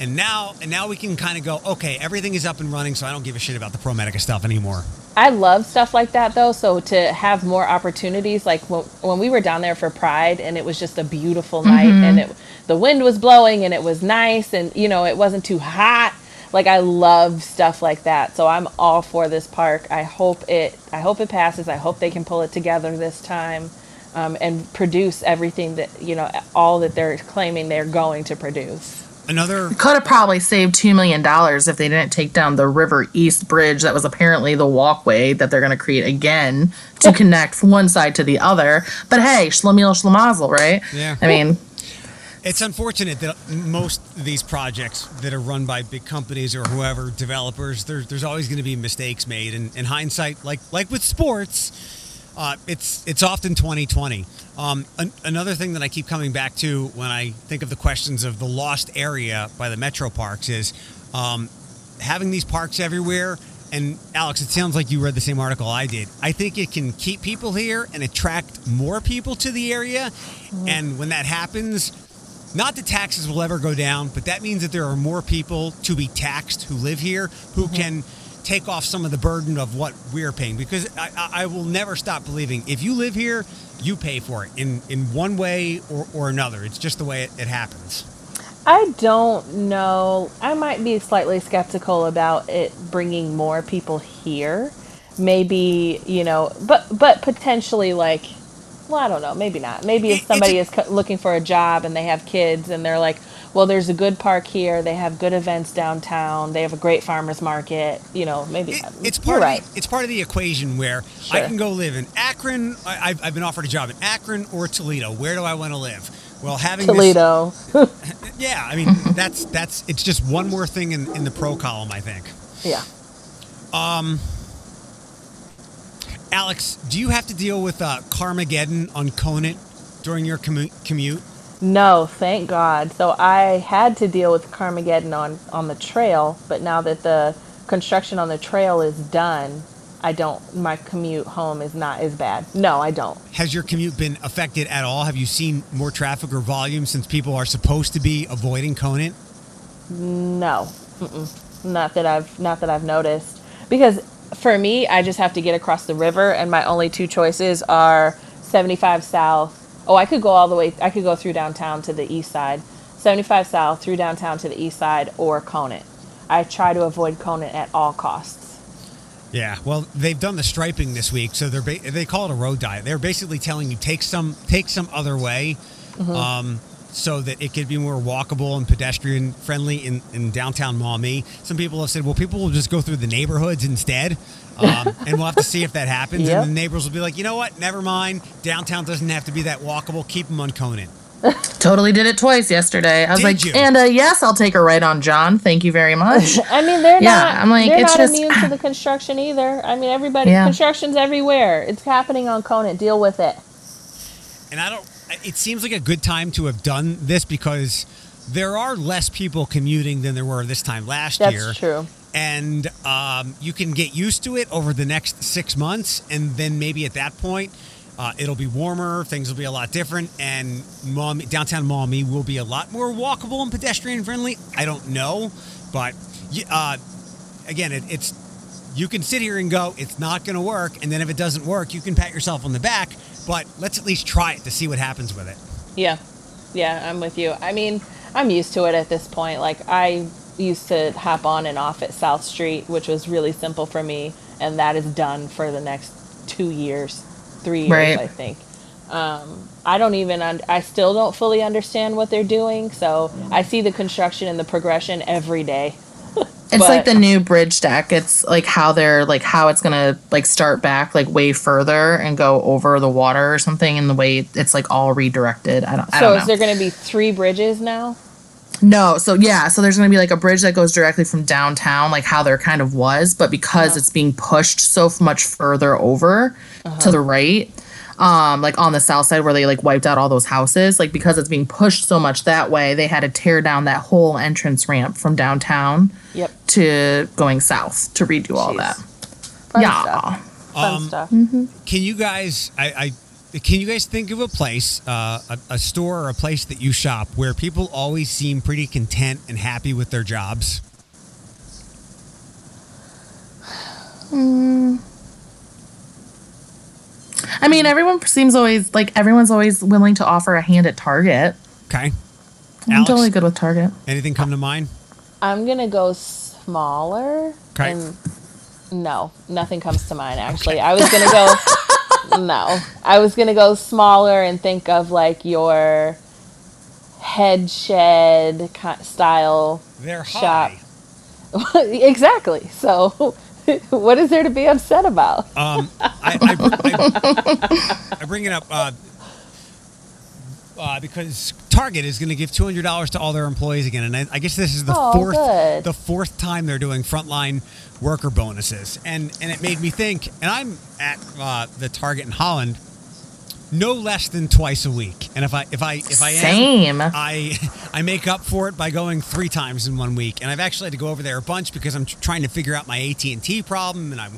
and now and now we can kind of go okay everything is up and running so i don't give a shit about the ProMedica stuff anymore i love stuff like that though so to have more opportunities like when, when we were down there for pride and it was just a beautiful night mm-hmm. and it the wind was blowing and it was nice and you know it wasn't too hot like I love stuff like that. So I'm all for this park. I hope it I hope it passes. I hope they can pull it together this time. Um, and produce everything that you know all that they're claiming they're going to produce. Another could have probably saved two million dollars if they didn't take down the River East Bridge that was apparently the walkway that they're going to create again to connect from one side to the other. But hey, Schlemiel Schlemazel, right? Yeah. I mean, it's unfortunate that most of these projects that are run by big companies or whoever developers, there, there's always going to be mistakes made. And in hindsight, like like with sports, uh, it's it's often 2020. Um, an, another thing that I keep coming back to when I think of the questions of the lost area by the metro parks is um, having these parks everywhere. And Alex, it sounds like you read the same article I did. I think it can keep people here and attract more people to the area. Mm. And when that happens, not that taxes will ever go down, but that means that there are more people to be taxed who live here who mm-hmm. can take off some of the burden of what we're paying. Because I, I, will never stop believing if you live here, you pay for it in, in one way or, or another. It's just the way it, it happens. I don't know. I might be slightly skeptical about it bringing more people here. Maybe, you know, but but potentially like well, I don't know. Maybe not. Maybe if somebody is looking for a job and they have kids and they're like, well, there's a good park here. They have good events downtown. They have a great farmers market. You know, maybe it, it's part. You're right. The, it's part of the equation where sure. I can go live in Akron. I, have I've been offered a job in Akron or Toledo. Where do I want to live? Well, having Toledo. This, yeah, I mean that's that's it's just one more thing in, in the pro column. I think. Yeah. Um. Alex, do you have to deal with uh, Carmageddon on Conant during your commu- commute? No, thank God. So I had to deal with Carmageddon on on the trail, but now that the construction on the trail is done, I don't. My commute home is not as bad. No, I don't. Has your commute been affected at all? Have you seen more traffic or volume since people are supposed to be avoiding Conant? No, Mm-mm. not that I've not that I've noticed. Because for me, I just have to get across the river, and my only two choices are 75 south. Oh, I could go all the way. I could go through downtown to the east side, 75 south through downtown to the east side, or Conant. I try to avoid Conant at all costs. Yeah, well, they've done the striping this week, so they're ba- they call it a road diet. They're basically telling you take some take some other way, um, so that it could be more walkable and pedestrian friendly in, in downtown Maumee. Some people have said, well, people will just go through the neighborhoods instead, um, and we'll have to see if that happens. Yep. And the neighbors will be like, you know what, never mind. Downtown doesn't have to be that walkable. Keep them on Conant. Totally did it twice yesterday. I was Did like, you? and uh, yes, I'll take a right on John. Thank you very much. I mean, they're Yeah, not. I'm like, they're it's not just- immune to the construction either. I mean, everybody. Yeah. Construction's everywhere. It's happening on Conant. Deal with it. And I don't. It seems like a good time to have done this because there are less people commuting than there were this time last That's year. That's true. And um, you can get used to it over the next six months, and then maybe at that point, uh, it'll be warmer. Things will be a lot different, and Maumee, downtown Maumee will be a lot more walkable and pedestrian friendly. I don't know, but uh, again, it, it's you can sit here and go, it's not going to work, and then if it doesn't work, you can pat yourself on the back. But let's at least try it to see what happens with it. Yeah, yeah, I'm with you. I mean, I'm used to it at this point. Like I used to hop on and off at South Street, which was really simple for me, and that is done for the next two years, three years, Right. I think. Um, I don't even. Un- I still don't fully understand what they're doing. So I see the construction and the progression every day. It's But- like the new bridge deck. It's like how they're like how it's gonna like start back like way further and go over the water or something, and the way it's like all redirected. I don't. I So don't is there to be three bridges now? No, so yeah, so there's to be like a bridge that goes directly from downtown, like how there kind of was, but because uh-huh. it's being pushed so much further over to uh-huh. the right, um, like on the south side where they like wiped out all those houses, like because it's being pushed so much that way, they had to tear down that whole entrance ramp from downtown Yep. to going south to redo all that. Fun yeah. stuff. Fun Um, stuff. Can you guys? I, I can you guys think of a place, uh, a, a store or a place that you shop where people always seem pretty content and happy with their jobs? I mean, everyone seems always like everyone's always willing to offer a hand at Target. Okay. I'm Alex, totally good with Target. anything come to mind? I'm gonna go smaller. Okay. And no, nothing comes to mind. Actually, I was gonna go. no, I was gonna go smaller and think of like your head shed style They're shop. exactly. So, what is there to be upset about? Um, I, I, I, I bring it up uh, uh, because Target is going to give two hundred dollars to all their employees again, and I, I guess this is the Oh, fourth good. the fourth time they're doing frontline worker bonuses, and and it made me think. And I'm at uh, the Target in Holland, no less than twice a week, and if I if I if I am, Same. I I make up for it by going three times in one week, and I've actually had to go over there a bunch because I'm tr- trying to figure out my AT and T problem, and I'm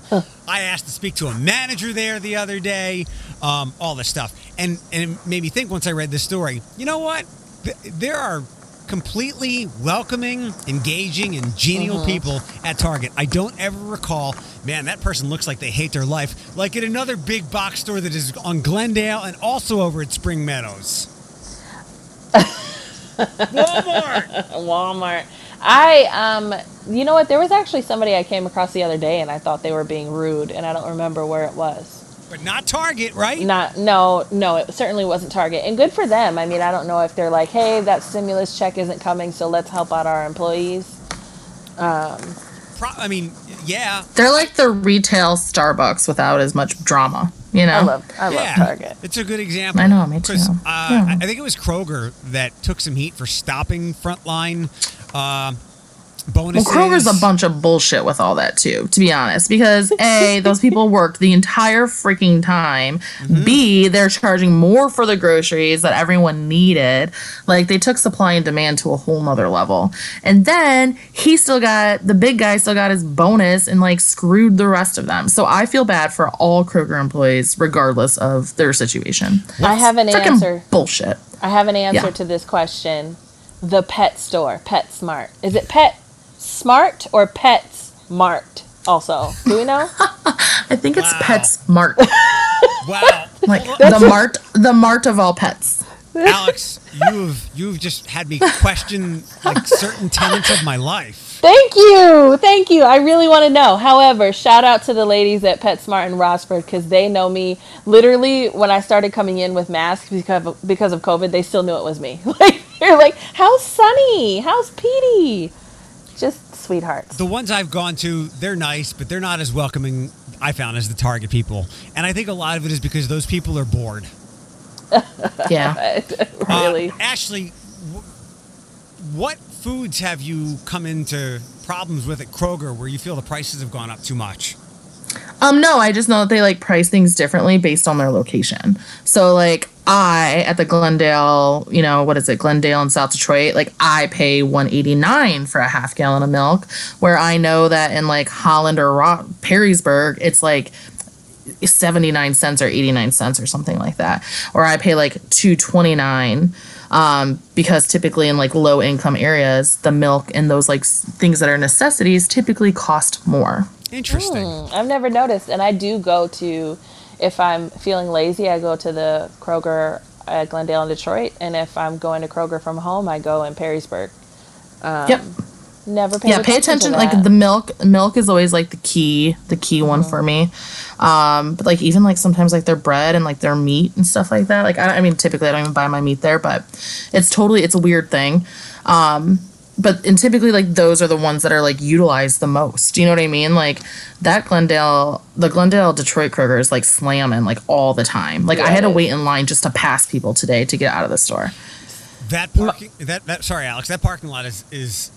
I asked to speak to a manager there the other day, um, all this stuff, and and it made me think once I read this story. You know what? Th- there are completely welcoming, engaging, and genial people at Target. I don't ever recall, man, that person looks like they hate their life, like at another big box store that is on Glendale and also over at Spring Meadows. Walmart. Walmart. I um you know what there was actually somebody I came across the other day and I thought they were being rude and I don't remember where it was. But not Target, right? Not no no it certainly wasn't Target and good for them. I mean I don't know if they're like hey that stimulus check isn't coming so let's help out our employees. Pro- I mean, yeah. They're like the retail Starbucks without as much drama, you know? I love I love yeah. Target. It's a good example. I know, me too. 'Cause, Uh, Yeah. I I think it was Kroger that took some heat for stopping Frontline uh, Well. Kroger's a bunch of bullshit with all that too, to be honest. Because A, those people worked the entire freaking time. Mm-hmm. B, they're charging more for the groceries that everyone needed. Like they took supply and demand to a whole nother level. And then he still got the big guy still got his bonus and like screwed the rest of them. So I feel bad for all Kroger employees, regardless of their situation. I have an Freaking answer. bullshit. I have an answer Yeah. to this question. The pet store, Pet Smart. Is it Pet Smart or Pets Mart? Also, do we know? I think it's Wow. PetSmart. wow, like the mart the mart of all pets. Alex, you've you've just had me question like certain tenets of my life. Thank you, thank you. I really want to know. However, shout out to the ladies at PetSmart in Rossford because they know me. Literally, when I started coming in with masks because of, because of COVID, they still knew it was me. Like they're like, "How's Sunny? How's Petey?" Just sweethearts. The ones I've gone to, they're nice, but they're not as welcoming. I found as the Target people, and I think a lot of it is because those people are bored. Yeah. Uh, really. Ashley, wh- what foods have you come into problems with at Kroger where you feel the prices have gone up too much? Um, no, I just know that they like price things differently based on their location. So like I at the Glendale, you know, what is it, Glendale in South Detroit, like I pay one eighty nine for a half gallon of milk, where I know that in like Holland or Ro- Perrysburg, it's like 79 cents or 89 cents or something like that or i pay like 229 um, because typically in like low income areas the milk and those like things that are necessities typically cost more Interesting. Hmm, I've never noticed, and I do go to, if I'm feeling lazy, I go to the Kroger at Glendale in Detroit, and if I'm going to Kroger from home, I go in Perrysburg. yep. Never yeah pay attention like the milk milk is always like the key the key one for me. Um but like even like sometimes like their bread and like their meat and stuff like that like i, I mean typically i don't even buy my meat there but it's totally it's a weird thing. Um but and typically like those are the ones that are like utilized the most. You know what i mean? Like that glendale the glendale detroit kroger is like slamming like all the time. Like i had to wait in line just to pass people today to get out of the store. That parking that that sorry, Alex, that parking lot is is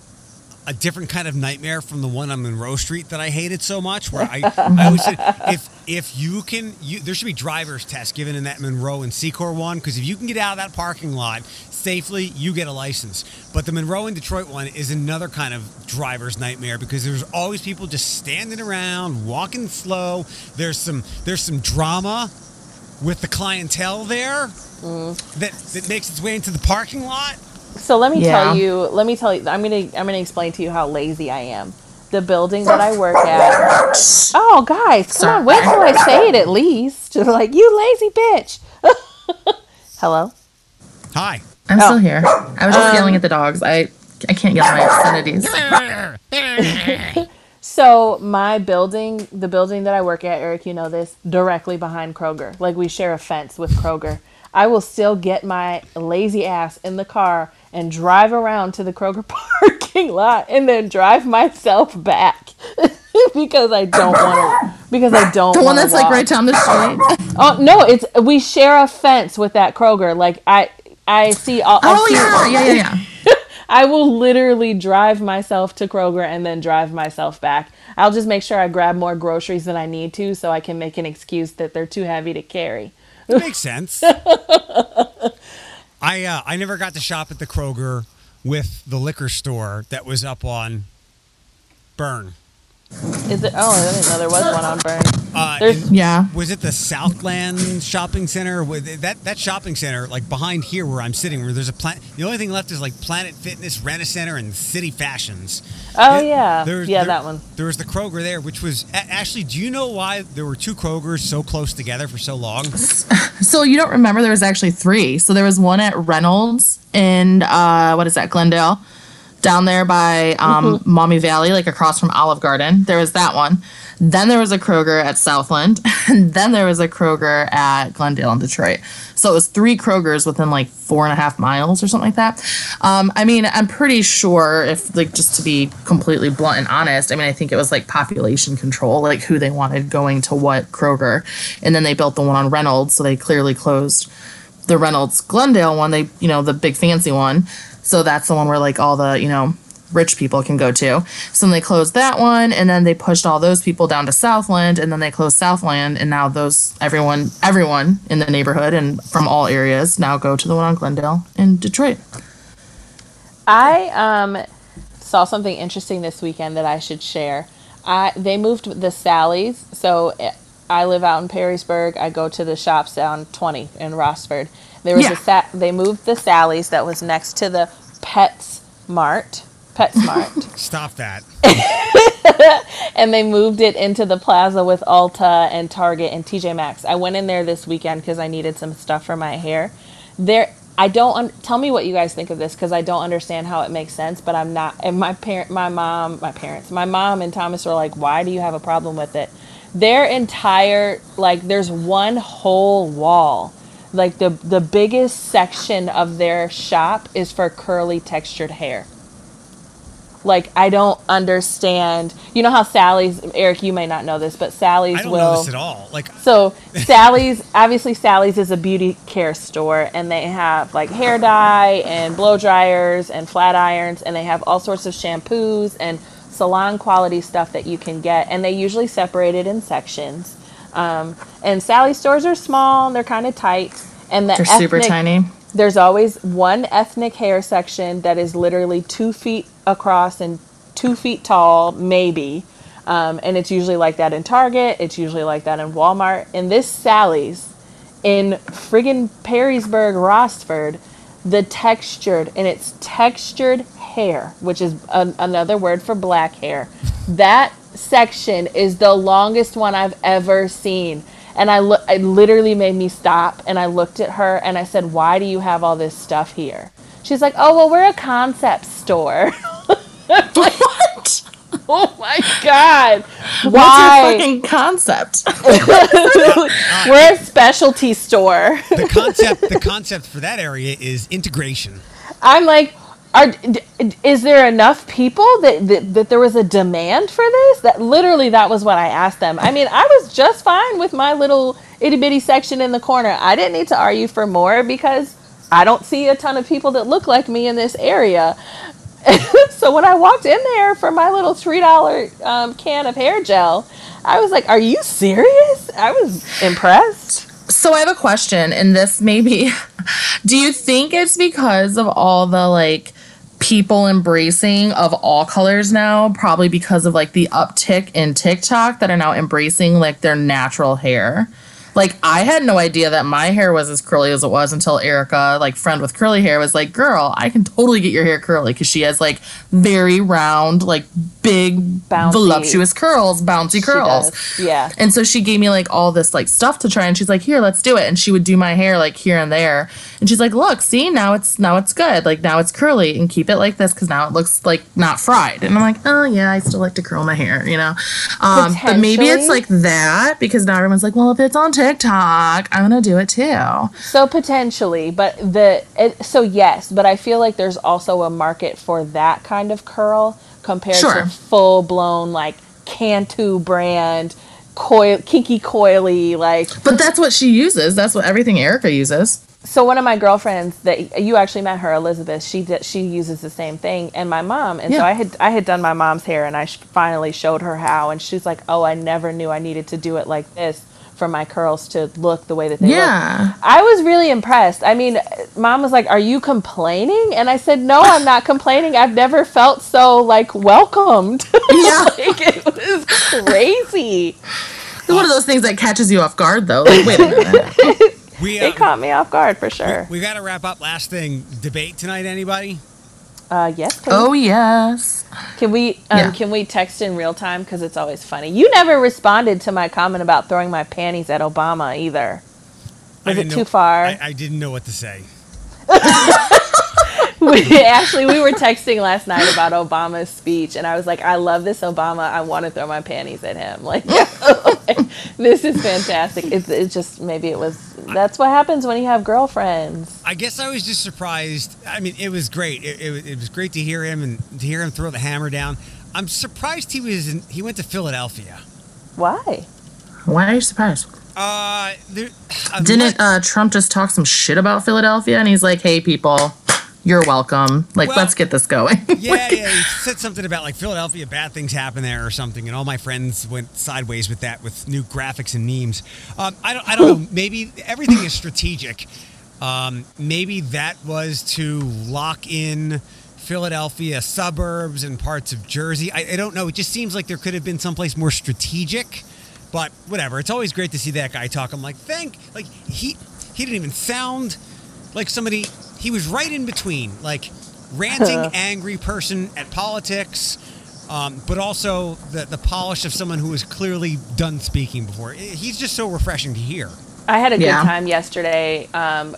a different kind of nightmare from the one on Monroe Street that I hated so much. Where I, I always said if if you can, you, there should be driver's tests given in that Monroe and Secor one because if you can get out of that parking lot safely, you get a license. But the Monroe and Detroit one is another kind of driver's nightmare because there's always people just standing around, walking slow. There's some there's some drama with the clientele there mm. that that makes its way into the parking lot. So let me Yeah. tell you. Let me tell you. I'm gonna. I'm gonna explain to you how lazy I am. The building that I work at. Oh, guys, come on. Wait till I say it at least. Just like you, lazy bitch. Hello. Hi. i'm Oh. still here i was just um, yelling at the dogs i i can't yell my obscenities So my building, the building that I work at, Eric, you know this, directly behind Kroger. Like we share a fence with Kroger. I will still get my lazy ass in the car and drive around to the Kroger parking lot and then drive myself back because I don't want to. Because I don't. the one that's like right down the street Oh no! It's we share a fence with that Kroger. Like I, I see. All, Oh see- yeah, yeah, yeah, yeah. I will literally drive myself to Kroger and then drive myself back. I'll just make sure I grab more groceries than I need to so I can make an excuse that they're too heavy to carry. It makes sense. I uh, I never got to shop at the Kroger with the liquor store that was up on Byrne. Is it? Oh, I didn't know there was one on Byrne. Uh, There's- in- Yeah. was it the Southland Shopping Center? With that that shopping center, like behind here where I'm sitting, where there's a plant. The only thing left is like Planet Fitness, Rent a Center, and City Fashions. Oh It- yeah, there's- yeah, there- that one. There was the Kroger there, which was actually. Do you know why there were two Krogers so close together for so long? So you don't remember there was actually three. So there was one at Reynolds and uh what is that, Glendale? Down there by um Maumee Valley, like across from Olive Garden. There was that one. Then there was a Kroger at Southland. And then there was a Kroger at Glendale in Detroit. So it was three Krogers within like four and a half miles or something like that. Um, I mean, I'm pretty sure if like just to be completely blunt and honest, I mean, I think it was like population control, like who they wanted going to what Kroger. And then they built the one on Reynolds, so they clearly closed the Reynolds Glendale one, they you know, the big fancy one. So that's the one where like all the, you know, rich people can go to. So then they closed that one, and then they pushed all those people down to Southland, and then they closed Southland, and now those everyone everyone in the neighborhood and from all areas now go to the one on Glendale in Detroit. I um, saw something interesting this weekend that I should share. I they moved the Sally's, so eh, I live out in Perrysburg. I go to the shops down 20 in Rossford. There was Yeah. a sa- they moved the Sally's that was next to the Pets Mart, PetSmart, Stop that. and they moved it into the plaza with Ulta and Target and TJ Maxx. I went in there this weekend because I needed some stuff for my hair. There, I don't un- tell me what you guys think of this because I don't understand how it makes sense. But I'm not. And my parent, my mom, my parents, my mom and Thomas were like, "Why do you have a problem with it?" Their entire like, there's one whole wall. Like the the biggest section of their shop is for curly textured hair like I don't understand. You know how Sally's Eric, you may not know this, but Sally's I don't will know this at all. Like, so Sally's obviously Sally's is a beauty care store and they have like hair dye and blow dryers and flat irons and they have all sorts of shampoos and salon quality stuff that you can get and they usually separate it in sections. Um, and Sally's stores are small, they're kind of tight and the They're super tiny. there's always one ethnic hair section that is literally two feet across and two feet tall, maybe. Um, and it's usually like that in Target. It's usually like that in Walmart. And this Sally's in friggin' Perrysburg, Rossford, the textured, and it's textured hair, which is an, another word for black hair. That section is the longest one I've ever seen. And I look, it literally made me stop. And I looked at her and I said, "Why do you have all this stuff here?" She's like, "Oh well, we're a concept store." What? oh my god! What's Why? your fucking concept? Oh we're a specialty store. the concept, the concept for that area is integration. I'm like, are is there enough people that, that that there was a demand for this? That literally that was what I asked them. I mean, I was just fine with my little itty bitty section in the corner. I didn't need to argue for more because I don't see a ton of people that look like me in this area. so when I walked in there for my little three dollar um, can of hair gel, I was like, "Are you serious?" I was impressed. So I have a question, and this maybe do you think it's because of all the like people embracing of all colors now, probably because of like the uptick in TikTok that are now embracing like their natural hair? Like I had no idea that my hair was as curly as it was until Erica, like friend with curly hair, was like, "Girl, I can totally get your hair curly because she has like very round, like big, Bouncy. voluptuous curls, bouncy She curls." does. Yeah. And so she gave me like all this like stuff to try and she's like, "Here, let's do it." And she would do my hair like here and there. And she's like, "Look, see, now it's now it's good. Like now it's curly and keep it like this cuz now it looks like not fried." And I'm like, "Oh, yeah, I still like to curl my hair, you know." Um, but maybe it's like that because now everyone's like, "Well, if it's on TikTok, I'm to do it too." So potentially, but the it, so yes, but I feel like there's also a market for that kind of curl compared Sure. to full blown like Cantu brand coil kinky coily like But that's what she uses. That's what everything Erica uses. so one of my girlfriends that you actually met her Elizabeth she did she uses the same thing and my mom and so I had I had done my mom's hair and I sh- finally showed her how and she's like oh I never knew I needed to do it like this for my curls to look the way that they look Yeah. I was really impressed. I mean, mom was like, "Are you complaining?" And I said, "No, I'm not complaining. I've never felt so like welcomed. Yeah. like it was crazy. It's one of those things that catches you off guard though. Like, wait a minute. We uh, It caught me off guard for sure. we got to wrap up. Last thing, debate tonight. Anybody? Uh, yes, please. oh, yes. Can we um, Yeah. can we text in real time because it's always funny. You never responded to my comment about throwing my panties at Obama either. I Was it didn't too far? I, I didn't know what to say. we, actually, we were texting last night about Obama's speech, and I was like, "I love this Obama. I want to throw my panties at him. Like, this is fantastic. It's, it's just maybe it was. That's what happens when you have girlfriends. I guess I was just surprised. I mean, it was great. It, it, was- it was great to hear him and to hear him throw the hammer down. I'm surprised he was in, he went to Philadelphia. Why? Why are you surprised? Uh, there, uh, Didn't uh, Trump just talk some shit about Philadelphia? And he's like, hey, people, You're welcome. Like, Well- let's get this going. yeah, yeah. He said something about like Philadelphia, bad things happen there or something, and all my friends went sideways with that with new graphics and memes. Um, I don't, I don't know. Maybe everything is strategic. Um, maybe that was to lock in Philadelphia suburbs and parts of Jersey. I, I don't know. It just seems like there could have been someplace more strategic. But whatever. It's always great to see that guy talk. I'm like, thank. Like he he didn't even sound like somebody. He was right in between, like ranting, angry person at politics, um, but also the the polish of someone who was clearly done speaking before. He's just so refreshing to hear. I had a good Yeah. time yesterday um,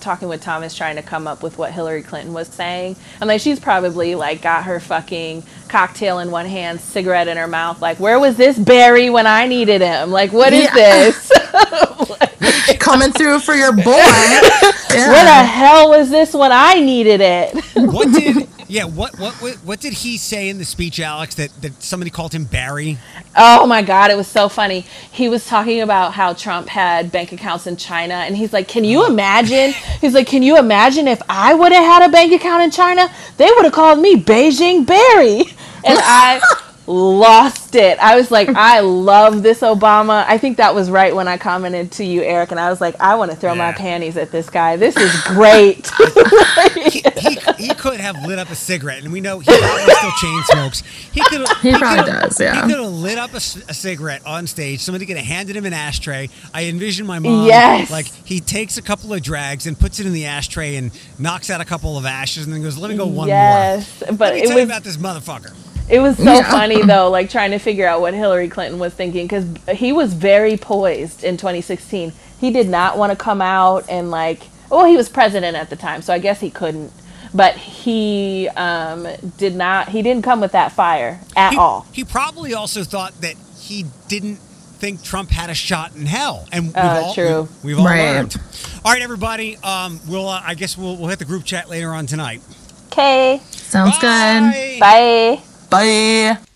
talking with Thomas trying to come up with what Hillary Clinton was saying. I'm like, she's probably like got her fucking cocktail in one hand, cigarette in her mouth. Like, where was this Barry when I needed him? Like, what is Yeah. this? Coming through for your boy. Where the hell was this when I needed it? What did yeah? What, what what what did he say in the speech, Alex? That that somebody called him Barry. Oh my God, it was so funny. He was talking about how Trump had bank accounts in China, and he's like, Can you oh. imagine? He's like, Can you imagine if I would have had a bank account in China? They would have called me Beijing Barry. And I lost it. I was like, I love this Obama. I think that was right when I commented to you, Eric, and I was like, I want to throw my panties at this guy. This is great. He, he could have lit up a cigarette, and we know he probably still chain smokes. He could He probably could've- does, yeah. He could have lit up a cigarette on stage. Somebody could have handed him an ashtray. I envision my mom Yes. like he takes a couple of drags and puts it in the ashtray and knocks out a couple of ashes, and then goes, "Let me go one yes, more." but Let me it tell was you about this motherfucker. It was so Yeah. funny though, like trying to figure out what Hillary Clinton was thinking because he was very poised in 2016. He did not want to come out and like, well, he was president at the time, so I guess he couldn't. But he um, did not. He didn't come with that fire at He, all. he probably also thought that he didn't think Trump had a shot in hell, and we've Uh, all true. We, have all Right. learned. All right, everybody. Um, we'll uh, I guess we'll we'll hit the group chat later on tonight. Okay, Sounds good. Bye. Bye. Bye.